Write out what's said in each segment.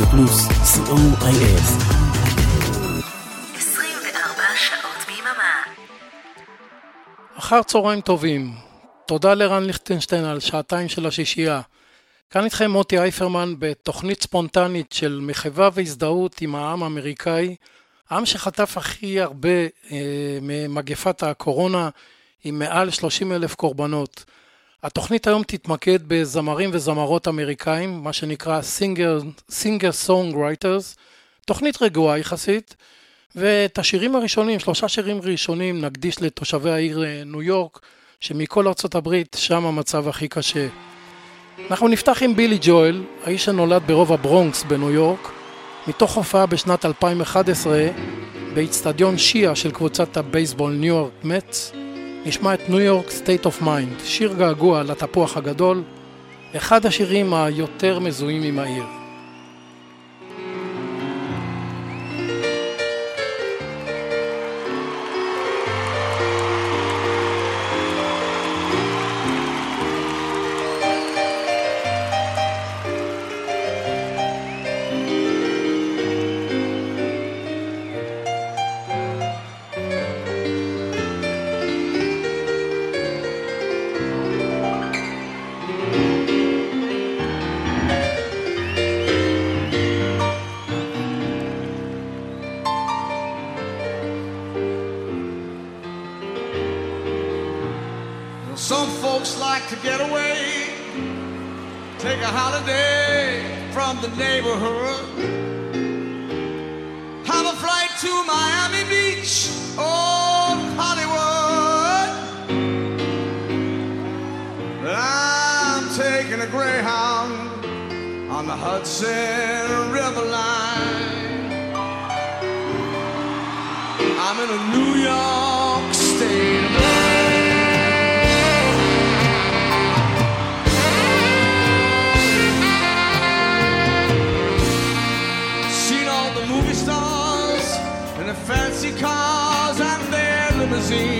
רדיו פלוס, co.il. 24 שעות ביממה. אחר צהריים טובים. תודה לרן ליכטנשטיין על שעתיים של השישייה. כאן איתכם מוטי אייפרמן בתוכנית ספונטנית של מחווה והזדהות עם העם האמריקאי, העם שחטף הכי הרבה אה, ממגפת הקורונה עם מעל 30 אלף קורבנות. התוכנית היום תתמקד בזמרים וזמרות אמריקאים, מה שנקרא סינגר סונג רייטרס, תוכנית רגועה יחסית, ואת השירים הראשונים, שלושה שירים ראשונים, נקדיש לתושבי העיר אה, ניו יורק, שמכל ארצות הברית, שם המצב הכי קשה. אנחנו נפתח עם בילי ג'ואל, האיש שנולד ברוב הברונקס בניו יורק, מתוך הופעה בשנת 2011 באיצטדיון שיעה של קבוצת הבייסבול ניו יורק מצ, נשמע את ניו יורק סטייט אוף מיינד, שיר געגוע לתפוח הגדול, אחד השירים היותר מזוהים עם העיר. to Miami Beach, or Hollywood. I'm taking a Greyhound on the Hudson River line. I'm in a New York. see.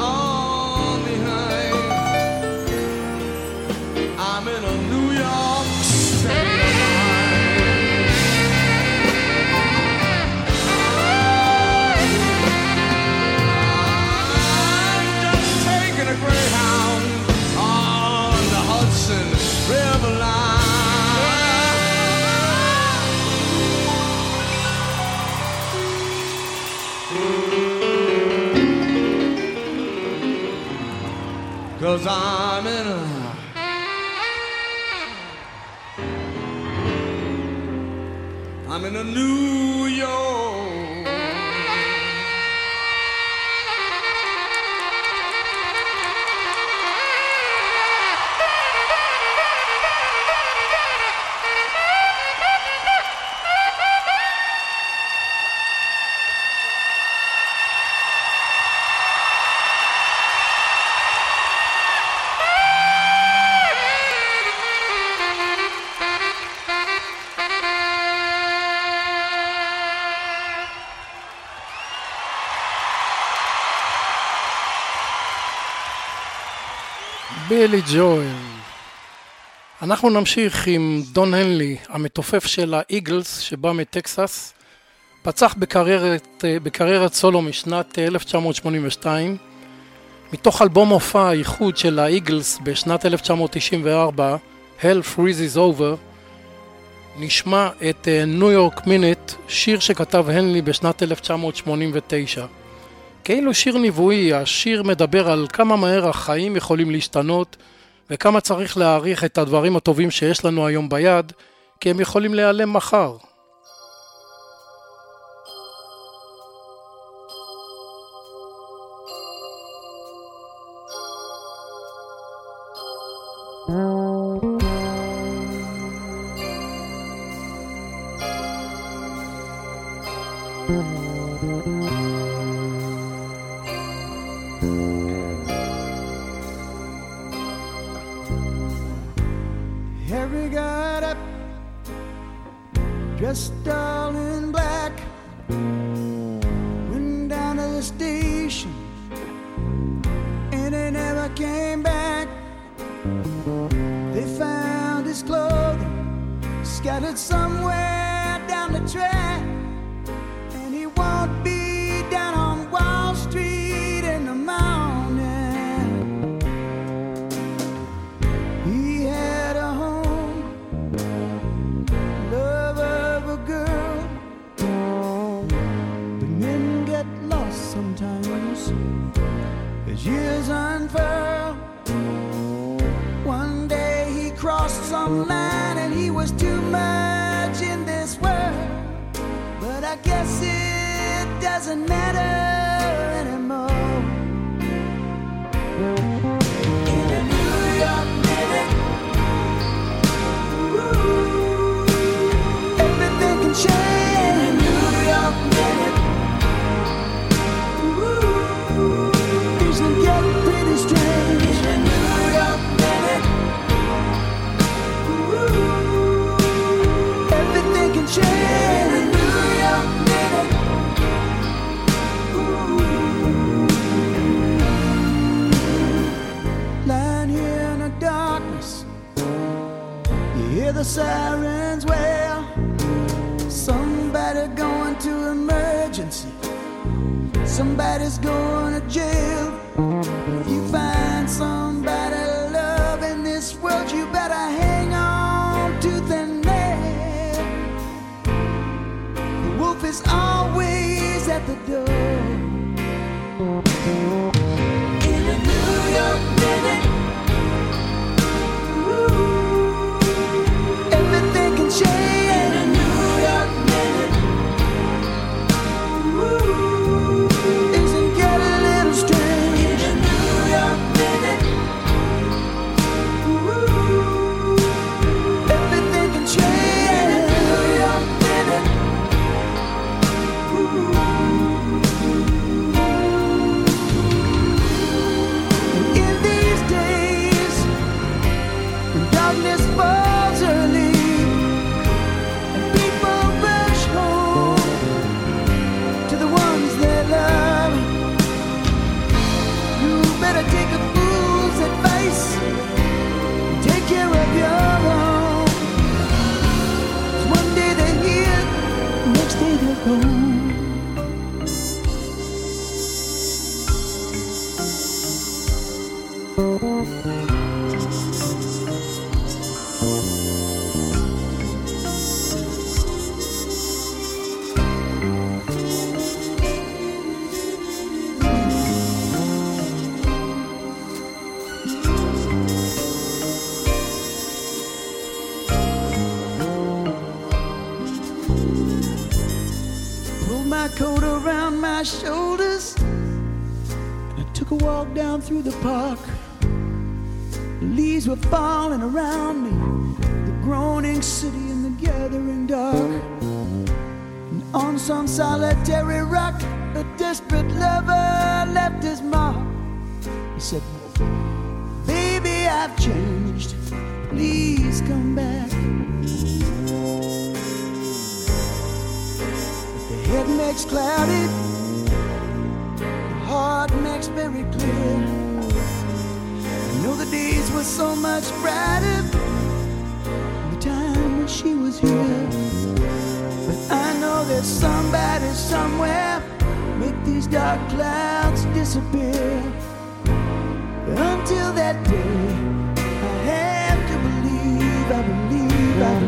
on. Cause I'm in a I'm in a New בילי ג'ואל. אנחנו נמשיך עם דון הנלי, המתופף של האיגלס שבא מטקסס. פצח בקריירת, בקריירת סולו משנת 1982. מתוך אלבום מופע האיחוד של האיגלס בשנת 1994, Hell Freezes Over, נשמע את ניו יורק מינט, שיר שכתב הנלי בשנת 1989. כאילו שיר נבואי, השיר מדבר על כמה מהר החיים יכולים להשתנות וכמה צריך להעריך את הדברים הטובים שיש לנו היום ביד, כי הם יכולים להיעלם מחר. Hear the sirens wail. Somebody going to emergency. Somebody's going to jail. If you find somebody love in this world, you better hang on to and nail. The wolf is always at the door. Change my shoulders. And I took a walk down through the park. The leaves were falling around me, the groaning city in the gathering dark. And on some solitary rock, a desperate lover left his mark. He said, Baby, I've changed. Please come back. Head makes cloudy, heart makes very clear. I know the days were so much brighter the time when she was here. But I know there's somebody somewhere make these dark clouds disappear. Until that day, I have to believe, I believe, I believe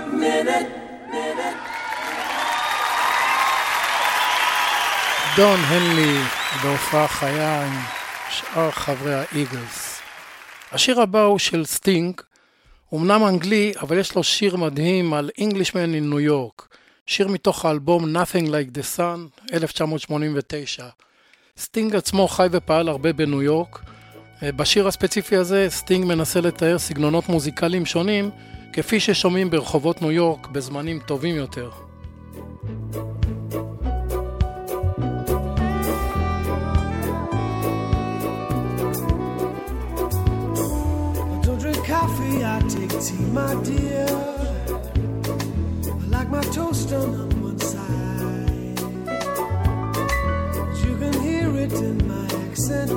York minute, minute. דון הנלי בהופעה חיה עם שאר חברי האיגלס. השיר הבא הוא של סטינג, אמנם אנגלי, אבל יש לו שיר מדהים על Englishman in New York, שיר מתוך האלבום Nothing Like the Sun, 1989. סטינג עצמו חי ופעל הרבה בניו יורק. בשיר הספציפי הזה סטינג מנסה לתאר סגנונות מוזיקליים שונים, כפי ששומעים ברחובות ניו יורק בזמנים טובים יותר.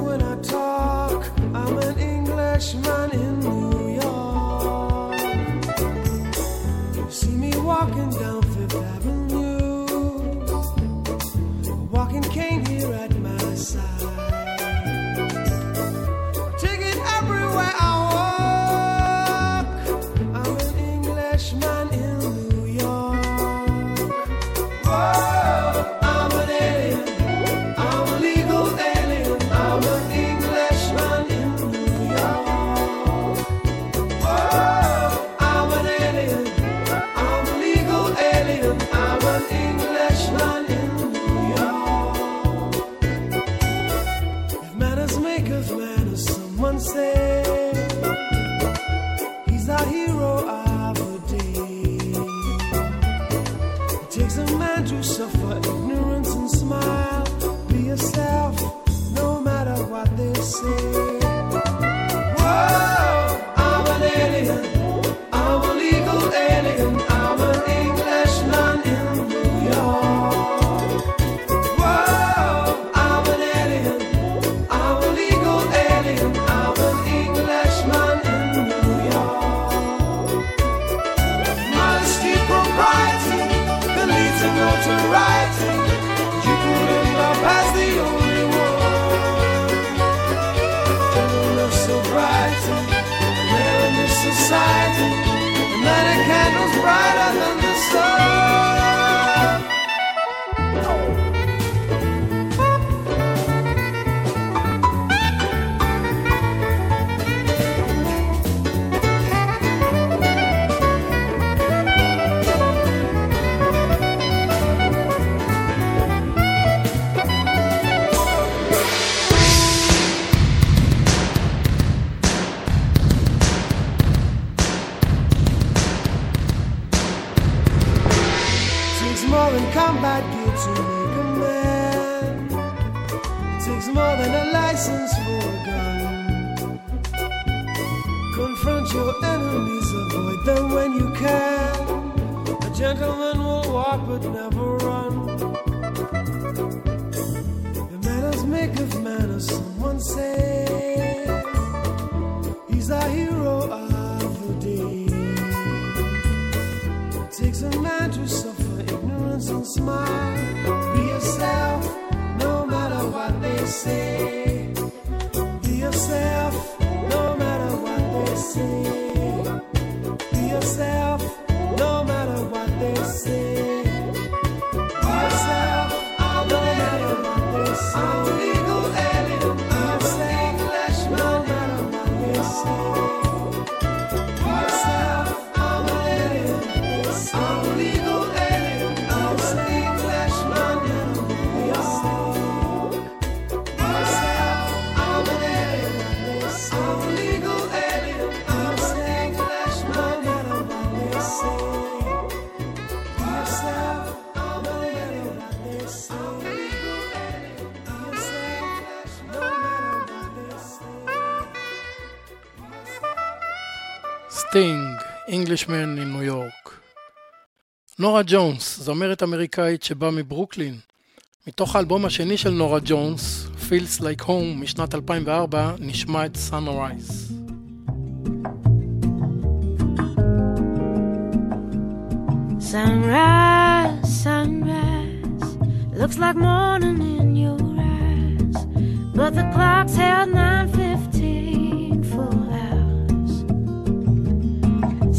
When I talk. I'm an Englishman in New walking down say. Englishman in ניו יורק. נורה ג'ונס, זמרת אמריקאית שבאה מברוקלין. מתוך האלבום השני של נורה ג'ונס, Feels Like Home משנת 2004, נשמע את Sunrise. Sunrise, sunrise, looks like morning in your eyes, but the clock's held 9:15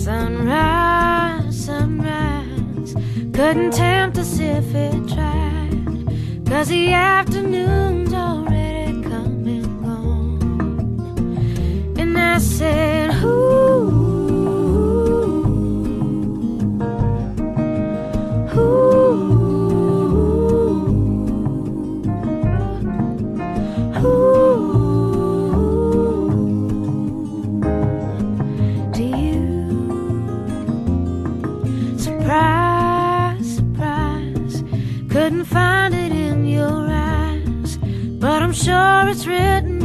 Sunrise, sunrise, couldn't tempt us if it tried, 'cause the afternoon's already come and gone. And I said, Ooh. Sure it's written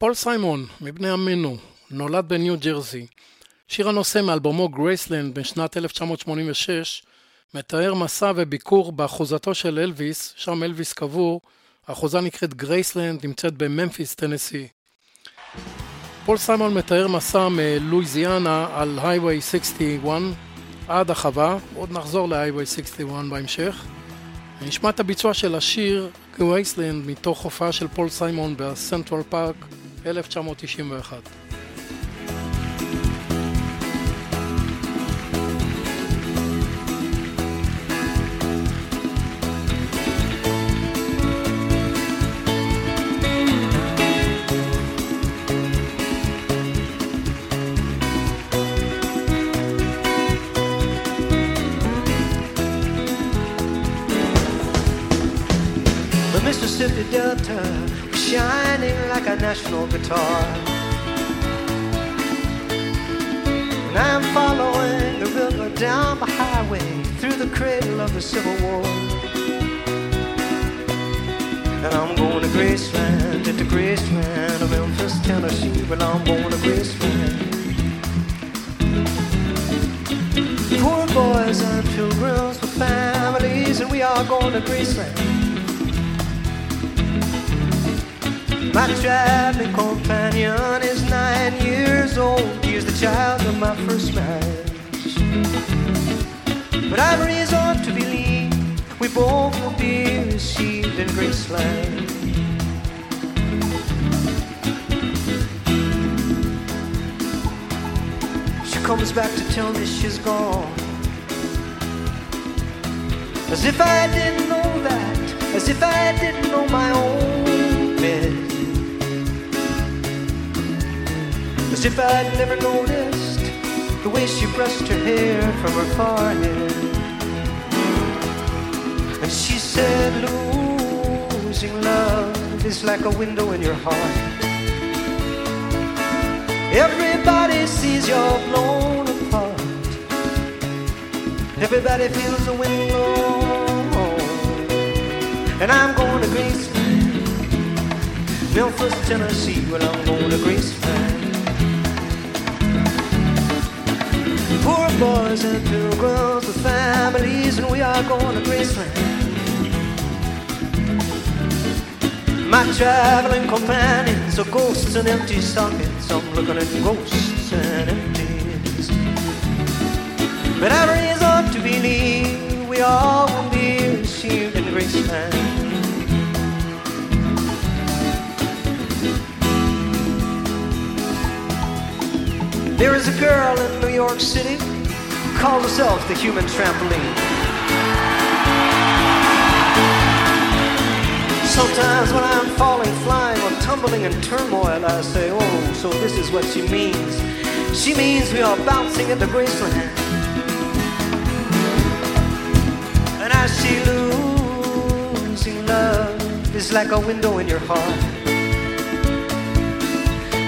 פול סיימון, מבני עמנו, נולד בניו ג'רזי. שיר הנושא מאלבומו גרייסלנד בשנת 1986 מתאר מסע וביקור באחוזתו של אלוויס, שם אלוויס קבור. האחוזה נקראת גרייסלנד, נמצאת בממפיס, טנסי. פול סיימון מתאר מסע מלואיזיאנה על הייווי 61 עד החווה, עוד נחזור ל-Highway 61 בהמשך. נשמע את הביצוע של השיר "גווייסלנד" מתוך הופעה של פול סיימון בסנטרל פארק 1991. The Mississippi Delta shining like a national guitar. And I'm following the river down the highway through the cradle of the Civil War. And I'm going to Graceland, to Graceland of Memphis, Tennessee. Well, I'm going to Graceland. Poor boys and pilgrims with families, and we are going to Graceland. My traveling companion is nine years old. He is the child of my first marriage. But I've reason to believe we both will be received in Graceland. She comes back to tell me she's gone. As if I didn't know that, as if I didn't know my own bed. As if I'd never noticed the way she brushed her hair from her forehead. And she said, losing love is like a window in your heart. Everybody sees you're blown apart. Everybody feels the wind blow. And I'm going to Graceland, Memphis, Tennessee. Well, I'm going to Graceland. Boys and pilgrims with families, and we are going to Graceland. My traveling companions are ghosts and empty sockets. I'm looking at ghosts and empties. But I reason to believe we all will be received in Graceland. There is a girl in New York City calls herself the human trampoline. Sometimes when I'm falling, flying, or tumbling in turmoil, I say, Oh, so this is what she means. She means we are bouncing into Graceland. And I see losing love is like a window in your heart.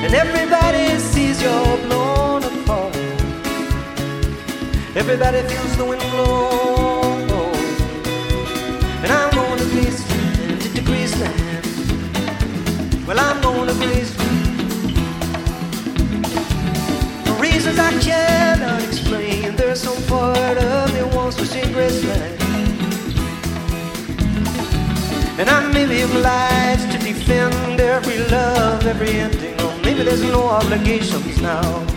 And everybody Everybody feels the wind blow. And I'm going to Graceland, to Graceland. Well, I'm going to Graceland. For reasons I cannot explain, there's some part of me wants to see Graceland. And I may be obliged to defend every love, every ending. Or maybe there's no obligations now.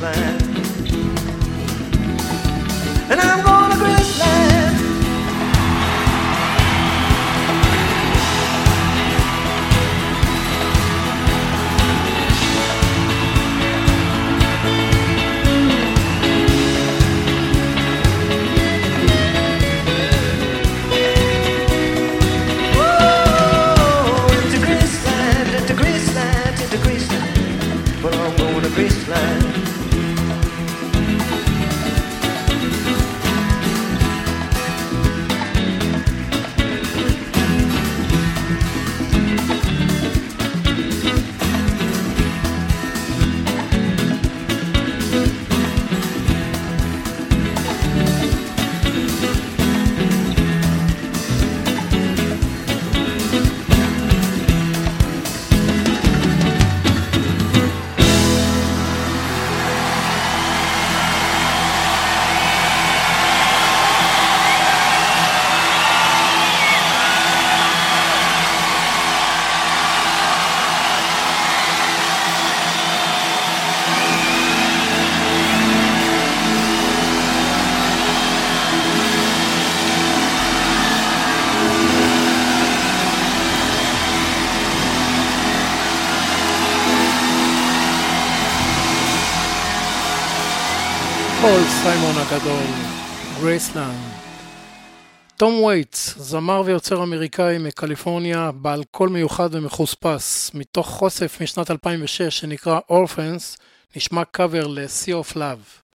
And I'm going פול סיימון הגדול, גרייסלנד. תום וייטס, זמר ויוצר אמריקאי מקליפורניה, בעל קול מיוחד ומחוספס, מתוך חושף משנת 2006 שנקרא אורפנס, נשמע קאבר ל-Sea of Love.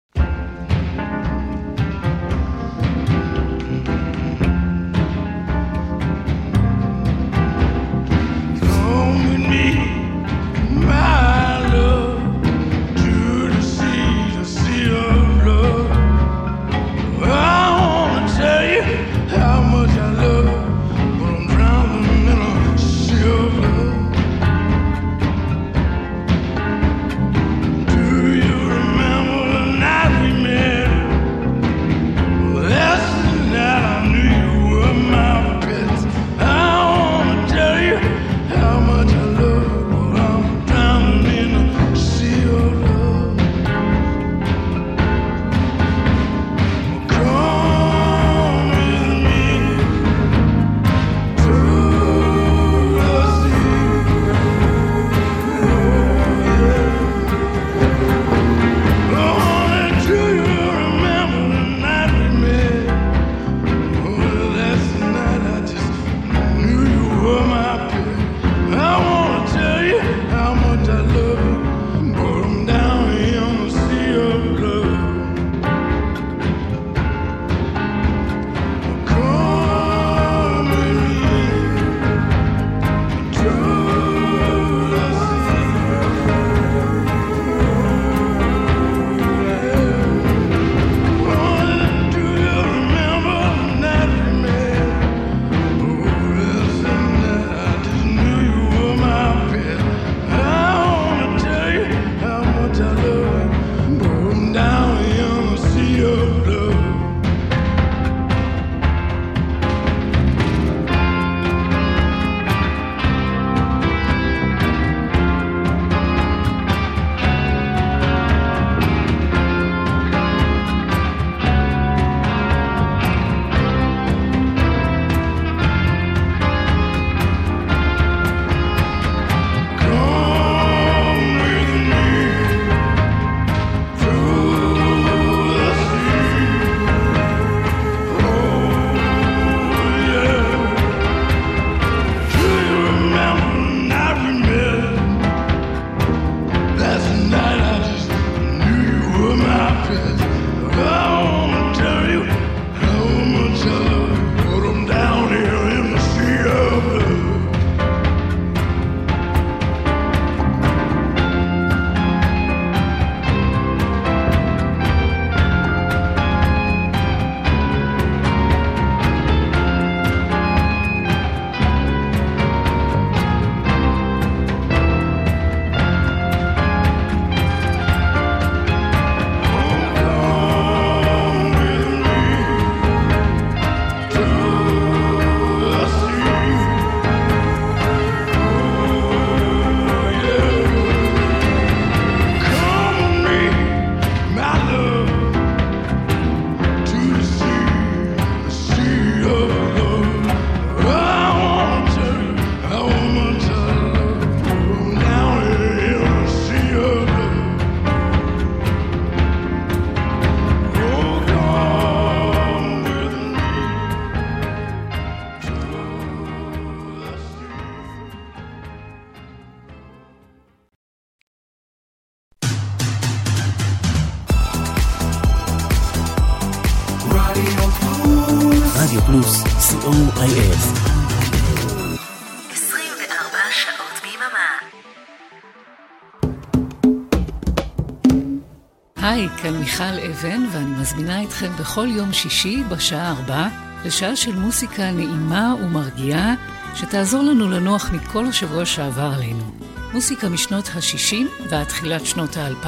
כאן מיכל אבן, ואני מזמינה אתכם בכל יום שישי בשעה ארבע לשעה של מוסיקה נעימה ומרגיעה, שתעזור לנו לנוח מכל השבוע שעבר עלינו. מוסיקה משנות ה-60 ועד תחילת שנות ה-2000,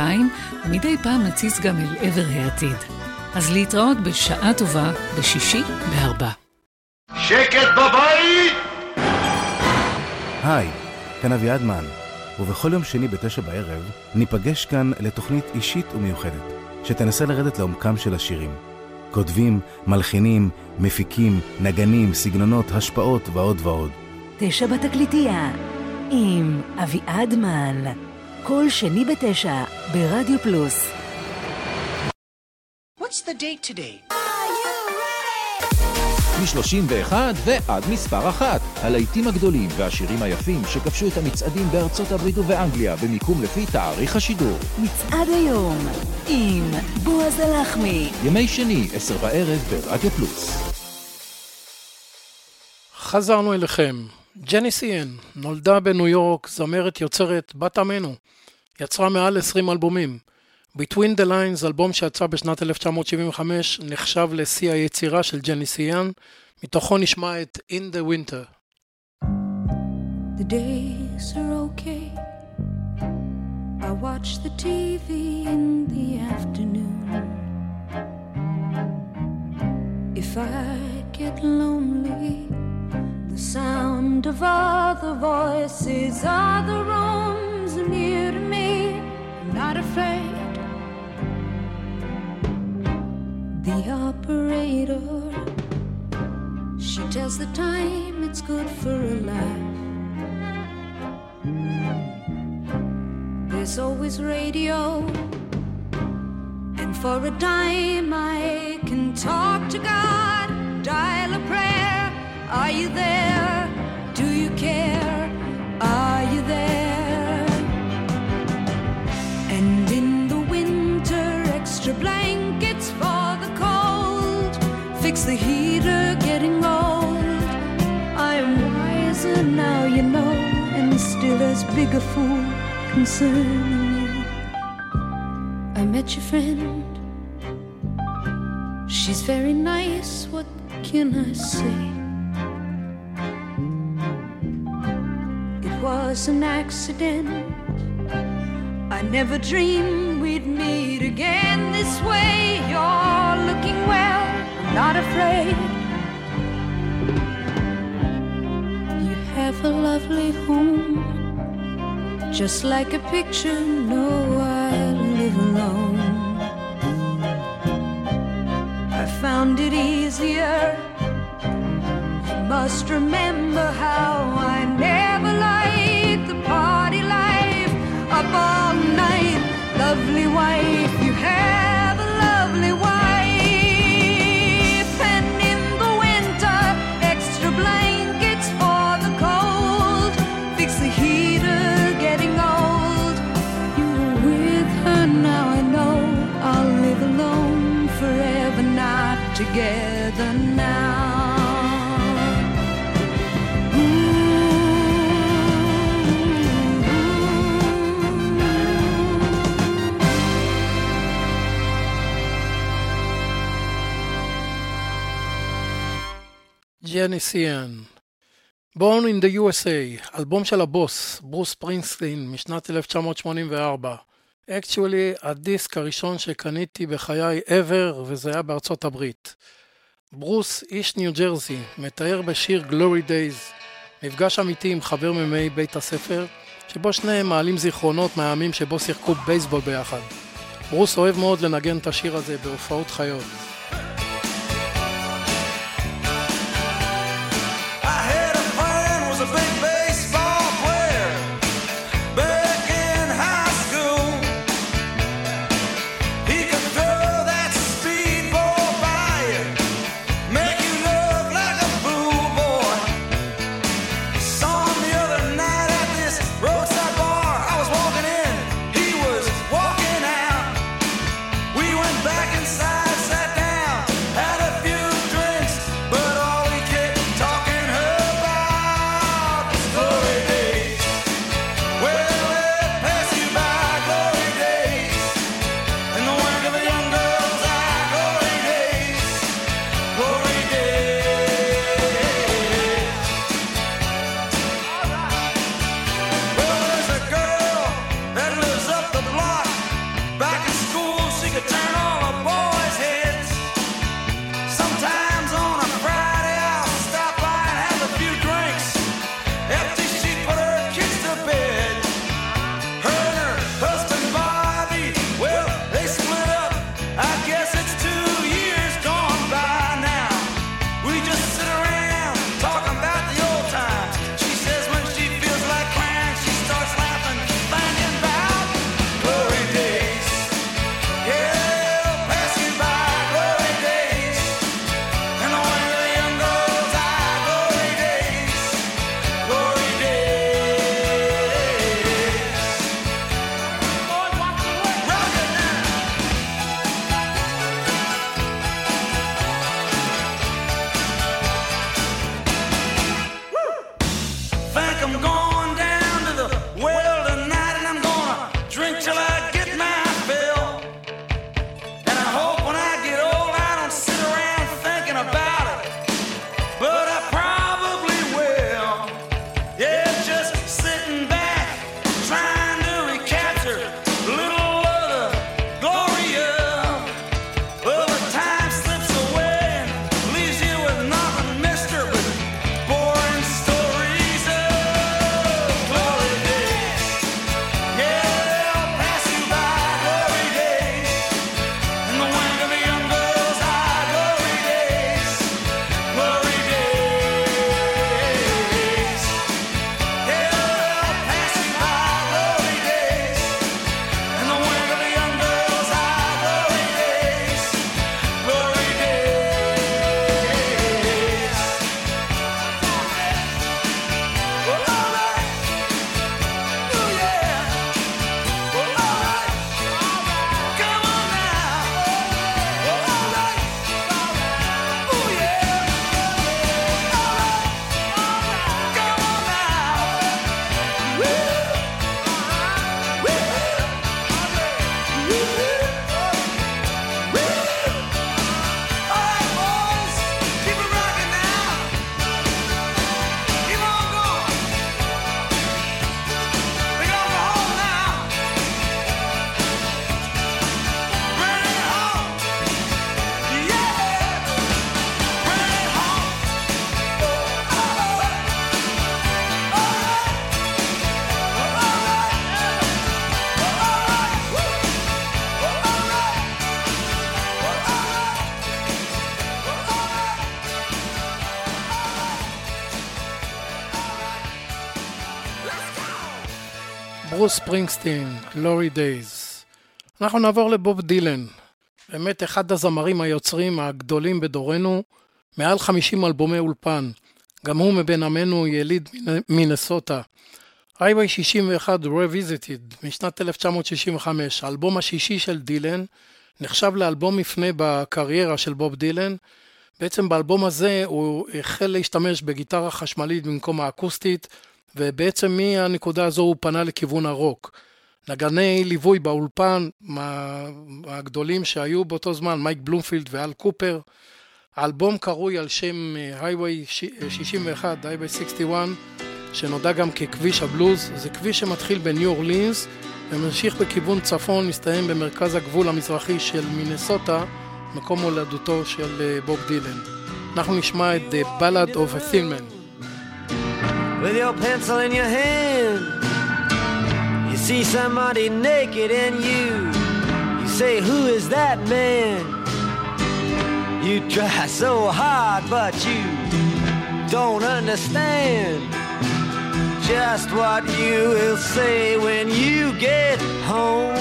ומדי פעם נציץ גם אל עבר העתיד. אז להתראות בשעה טובה בשישי בארבע. שקט בבית! היי, כאן אביעד מן, ובכל יום שני בתשע בערב ניפגש כאן לתוכנית אישית ומיוחדת. שתנסה לרדת לעומקם של השירים. כותבים, מלחינים, מפיקים, נגנים, סגנונות, השפעות ועוד ועוד. תשע בתקליטייה, עם אביעד מן, כל שני בתשע, ברדיו פלוס. the date today? מ-31 ועד מספר אחת. הלהיטים הגדולים והשירים היפים שכבשו את המצעדים בארצות הברית ובאנגליה במיקום לפי תאריך השידור. מצעד היום עם בועז הלחמי. ימי שני, עשר בערב ברדיו פלוס. חזרנו אליכם. ג'ני סיין נולדה בניו יורק, זמרת יוצרת בת עמנו. יצרה מעל 20 אלבומים. Between the Lines, אלבום שיצא בשנת 1975, נחשב לשיא היצירה של ג'ניס איאן, מתוכו נשמע את In the Winter. The days are okay. I watch the TV in the afternoon. If I get lonely, the sound of other voices, other rooms near to me. I'm not afraid. The operator, she tells the time it's good for a laugh. There's always radio, and for a dime I can talk to God, dial a prayer. Are you there? You know, and still as big a fool concerning you. I met your friend. She's very nice, what can I say? It was an accident. I never dreamed we'd meet again this way. You're looking well, I'm not afraid. Have a lovely home, just like a picture. No, I live alone. I found it easier. You must remember how I סיאן. Born in the USA, אלבום של הבוס, ברוס פרינסטין, משנת 1984. Actually, הדיסק הראשון שקניתי בחיי ever, וזה היה בארצות הברית. ברוס, איש ניו ג'רזי, מתאר בשיר Glory Days, מפגש אמיתי עם חבר ממאי בית הספר, שבו שניהם מעלים זיכרונות מהימים שבו שיחקו בייסבול ביחד. ברוס אוהב מאוד לנגן את השיר הזה בהופעות חיות. ברוס ספרינגסטין, לורי דייז. אנחנו נעבור לבוב דילן, באמת אחד הזמרים היוצרים הגדולים בדורנו, מעל 50 אלבומי אולפן. גם הוא מבין עמנו יליד מינסוטה. היווי 61 Revisited משנת 1965, האלבום השישי של דילן, נחשב לאלבום מפנה בקריירה של בוב דילן. בעצם באלבום הזה הוא החל להשתמש בגיטרה חשמלית במקום האקוסטית, ובעצם מהנקודה הזו הוא פנה לכיוון הרוק. נגני ליווי באולפן הגדולים שהיו באותו זמן, מייק בלומפילד ואל קופר. האלבום קרוי על שם הייווי 61, הייווי 61, שנודע גם ככביש הבלוז. זה כביש שמתחיל בניו אורלינס וממשיך בכיוון צפון, מסתיים במרכז הגבול המזרחי של מינסוטה, מקום הולדתו של בוב דילן. אנחנו נשמע את The Ballad of a Thin Man. With your pencil in your hand. You see somebody naked and you. You say, who is that man? You try so hard but you don't understand Just what you will say when you get home.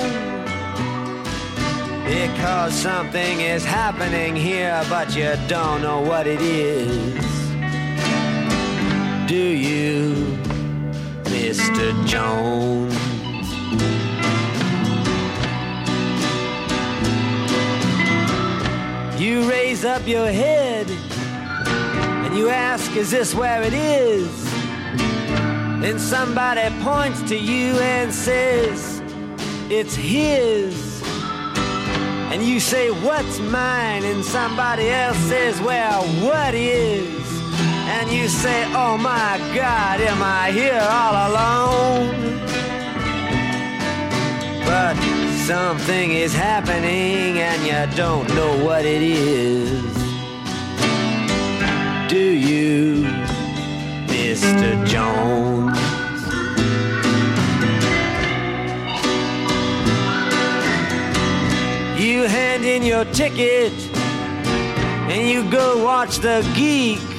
Because something is happening here but you don't know what it is Do you, Mr. Jones? You raise up your head and you ask, Is this where it is? Then somebody points to you and says, It's his. And you say, What's mine? And somebody else says, Well, what is? And you say, Oh my God, am I here all alone? But something is happening and you don't know what it is. Do you, Mr. Jones? You hand in your ticket and you go watch the geek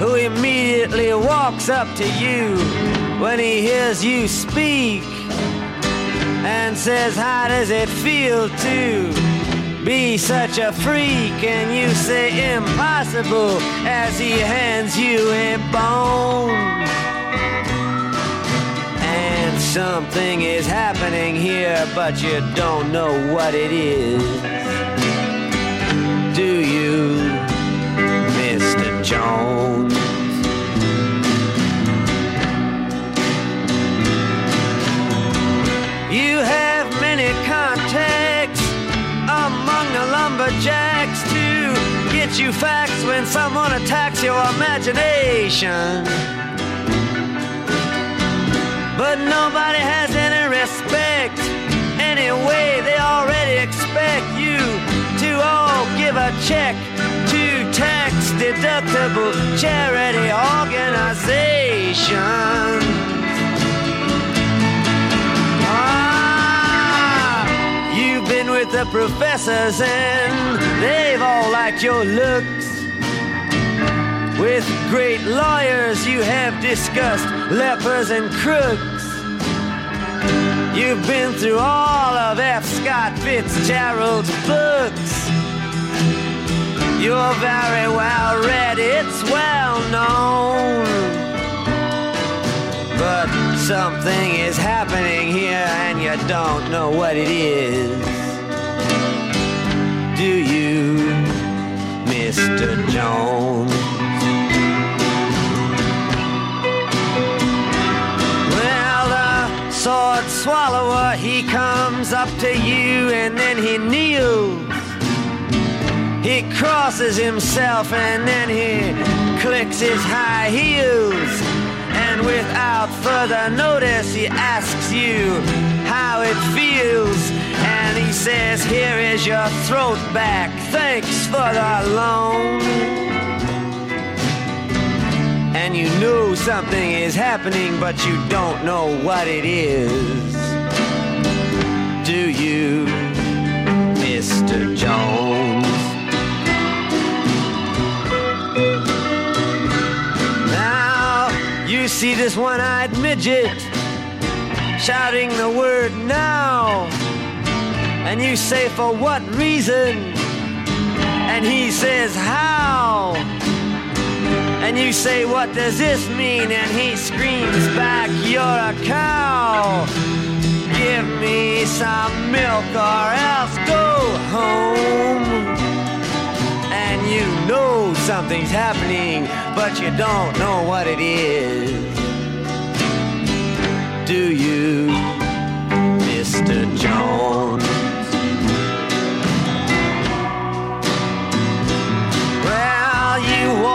who immediately walks up to you when he hears you speak and says, How does it feel to be such a freak? And you say, Impossible, as he hands you a bone. And something is happening here, but you don't know what it is. Do you. Jones? You have many contacts among the lumberjacks to get you facts when someone attacks your imagination. But nobody has any respect. Anyway, they already expect all give a check to tax deductible charity organizations. Ah, You've been with the professors and they've all liked your looks. With great lawyers, you have discussed lepers and crooks. You've been through all of F. Scott Fitzgerald's books. You're very well read, it's well known. But something is happening here and you don't know what it is. Do you, Mr. Jones? Sword swallower, he comes up to you and then he kneels. He crosses himself and then he clicks his high heels. And without further notice, he asks you how it feels. And he says, Here is your throat back. Thanks for the loan. And you know something is happening, but you don't know what it is. Do you, Mr. Jones? Now, you see this one eyed midget shouting the word now. And you say, For what reason? And he says, How? And you say, What does this mean? And he screams back, You're a cow. Give me some milk or else go home. And you know something's happening, but you don't know what it is. Do you, Mr. Jones?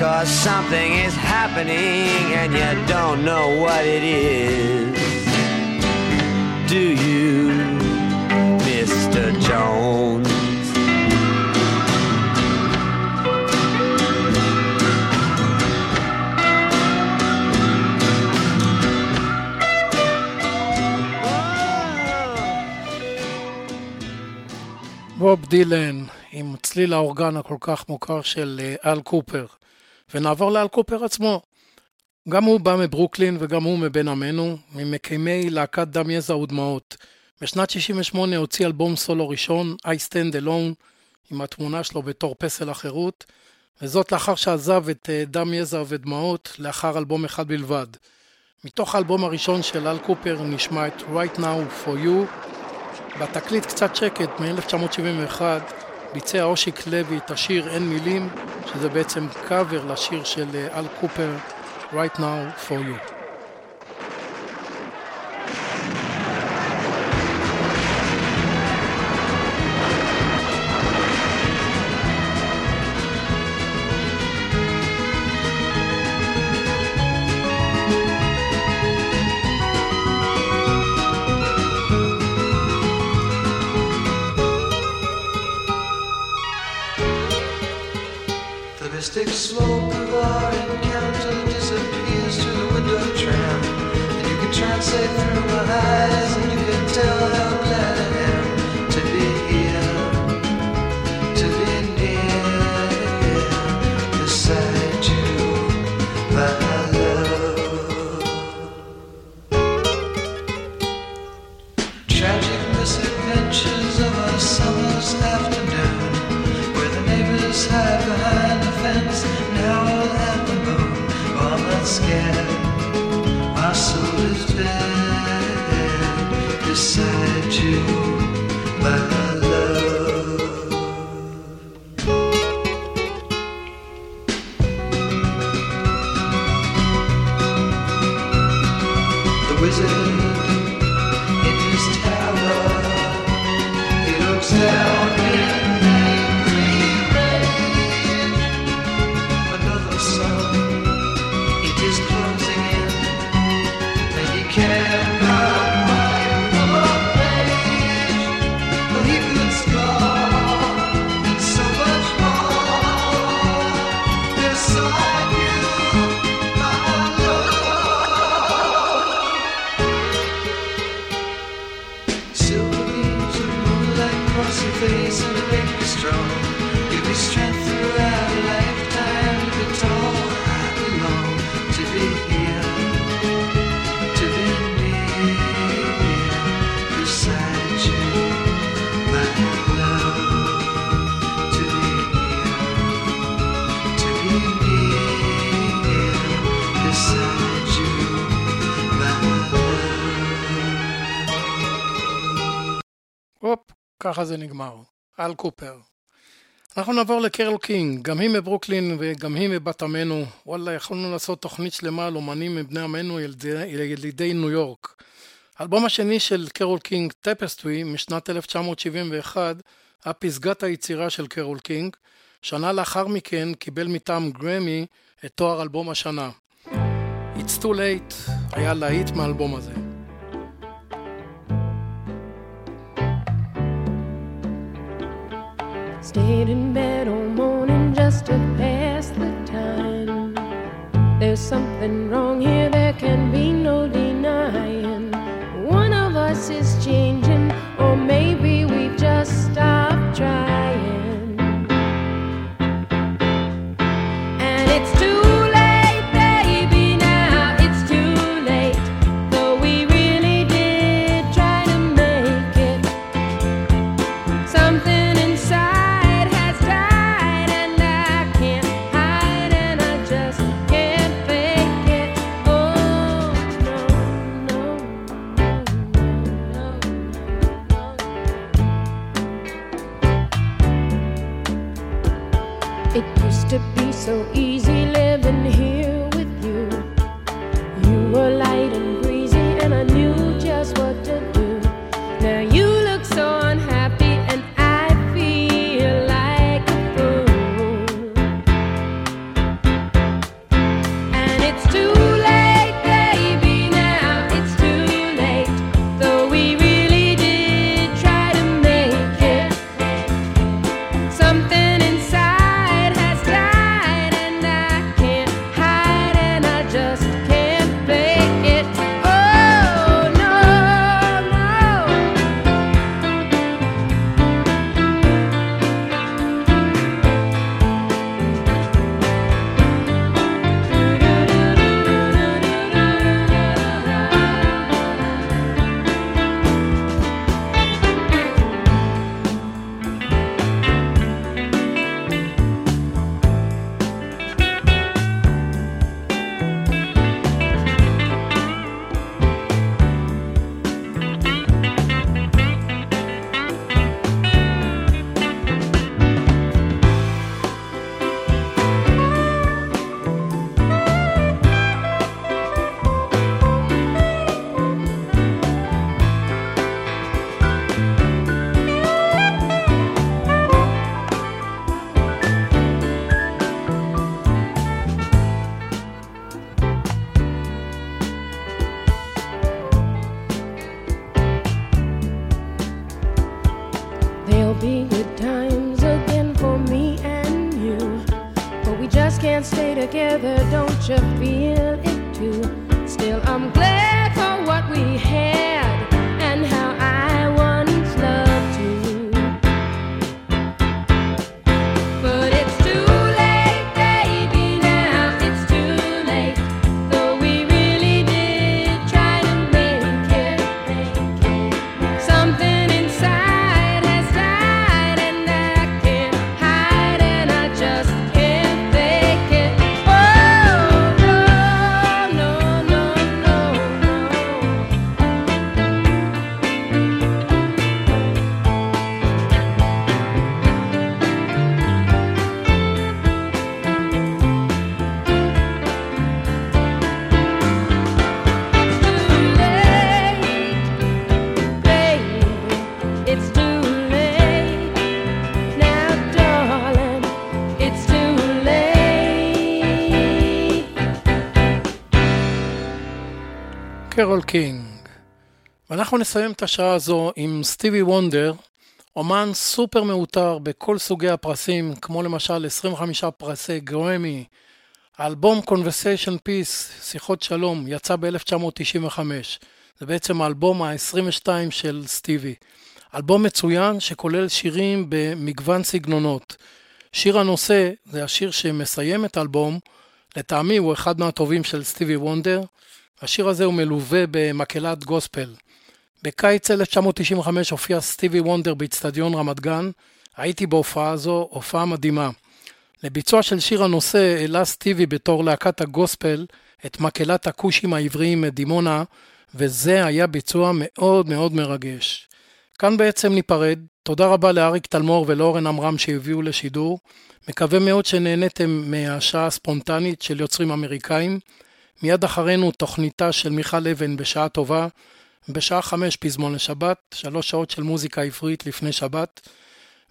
Cause something is happening and you don't know what it is. Do you, Mr. Jones? בוב דילן עם צליל האורגן הכל כך מוכר של אה, אל קופר. ונעבור לאל קופר עצמו. גם הוא בא מברוקלין וגם הוא מבן עמנו, ממקימי להקת דם יזע ודמעות. בשנת 68 הוציא אלבום סולו ראשון, I Stand Alone, עם התמונה שלו בתור פסל החירות, וזאת לאחר שעזב את אה, דם יזע ודמעות לאחר אלבום אחד בלבד. מתוך האלבום הראשון של אל קופר נשמע את Right Now For You, בתקליט קצת שקט מ-1971 ביצע אושיק לוי את השיר אין מילים, שזה בעצם קאבר לשיר של אה, אל קופר, Right Now For You. Mystic smoke of our encounter disappears through the window tram. And you can translate through my eyes, Mas. back. ככה זה נגמר. אל קופר. אנחנו נעבור לקרל קינג, גם היא מברוקלין וגם היא מבת עמנו. וואלה, יכולנו לעשות תוכנית שלמה על אומנים מבני עמנו ילידי, ניו יורק. האלבום השני של קרול קינג, טפסטרי, משנת 1971, היה פסגת היצירה של קרול קינג. שנה לאחר מכן קיבל מטעם גרמי את תואר אלבום השנה. It's Too Late היה להיט מהאלבום הזה. Stayed in bed all morning just to pass the time. There's something wrong here, there can be no denying. One of us is changing, or maybe קרול קינג. ואנחנו נסיים את השעה הזו עם סטיבי וונדר, אומן סופר מעוטר בכל סוגי הפרסים, כמו למשל 25 פרסי גרמי. האלבום Conversation Peace, שיחות שלום, יצא ב-1995. זה בעצם האלבום ה-22 של סטיבי. אלבום מצוין שכולל שירים במגוון סגנונות. שיר הנושא זה השיר שמסיים את האלבום, לטעמי הוא אחד מהטובים של סטיבי וונדר. השיר הזה הוא מלווה במקהלת גוספל. בקיץ 1995 הופיע סטיבי וונדר באיצטדיון רמת גן. הייתי בהופעה הזו, הופעה מדהימה. לביצוע של שיר הנושא העלה סטיבי בתור להקת הגוספל את מקהלת הכושים העבריים מדימונה, וזה היה ביצוע מאוד מאוד מרגש. כאן בעצם ניפרד. תודה רבה לאריק תלמור ולאורן עמרם שהביאו לשידור. מקווה מאוד שנהניתם מהשעה הספונטנית של יוצרים אמריקאים. מיד אחרינו תוכניתה של מיכל אבן בשעה טובה, בשעה חמש פזמון לשבת, שלוש שעות של מוזיקה עברית לפני שבת,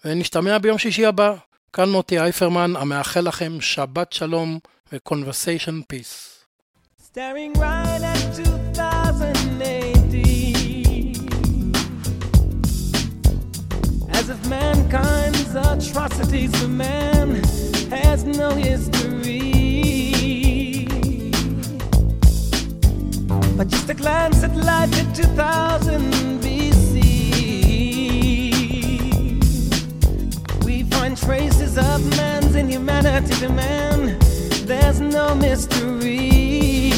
ונשתמע ביום שישי הבא. כאן מוטי אייפרמן, המאחל לכם שבת שלום ו-conversation peace. Staring right at 2018 As if mankind's atrocities for man has no history But just a glance at life in 2000 BC, we find traces of man's inhumanity to man. There's no mystery.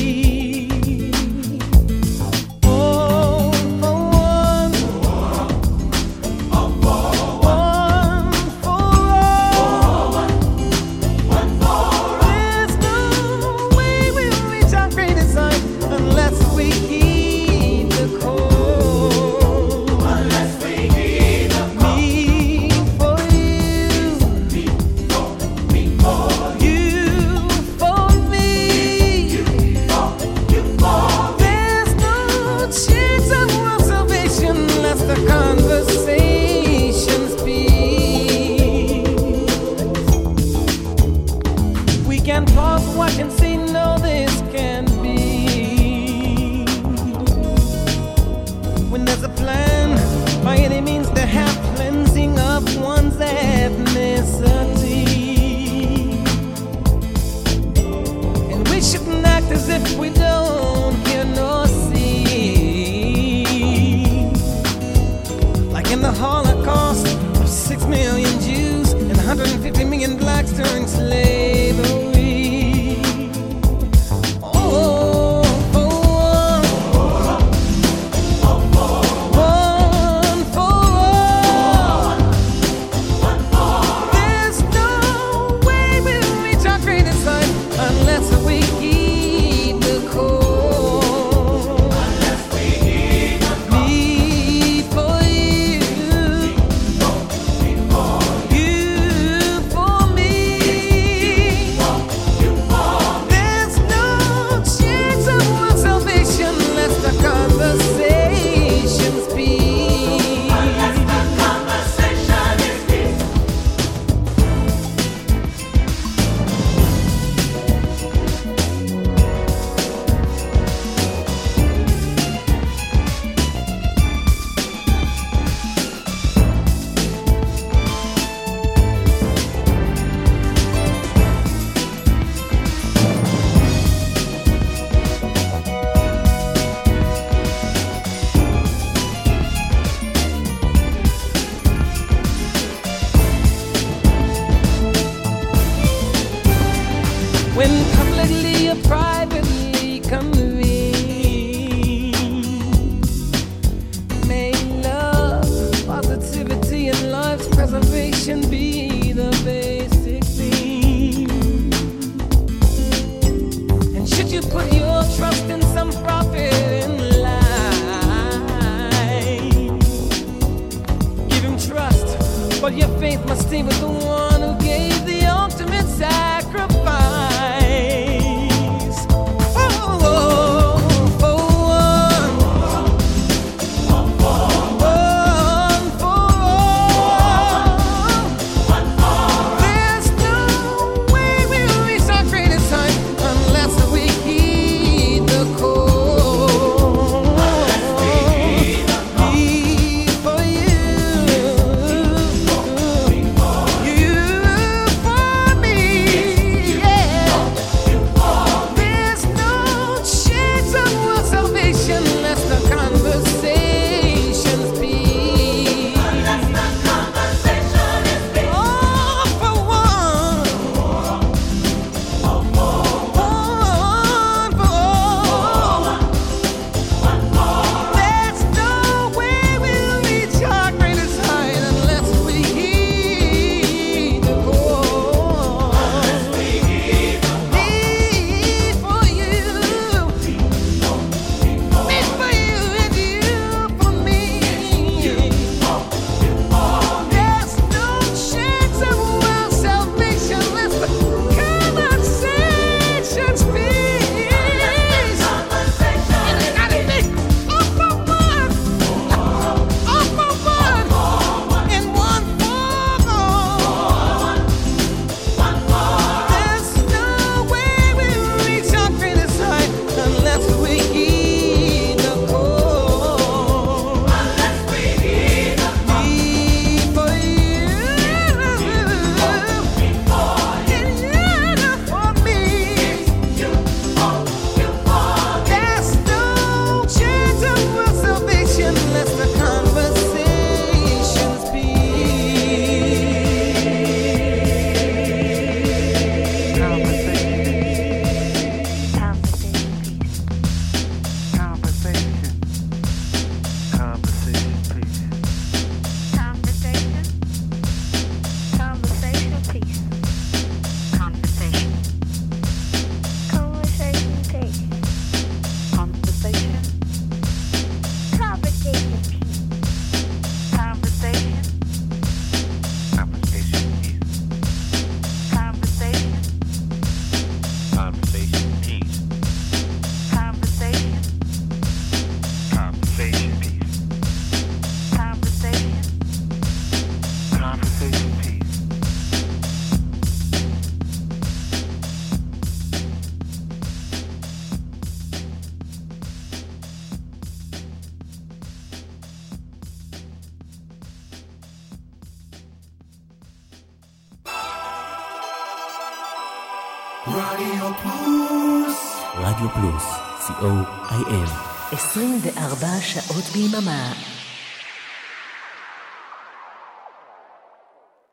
שעות ביממה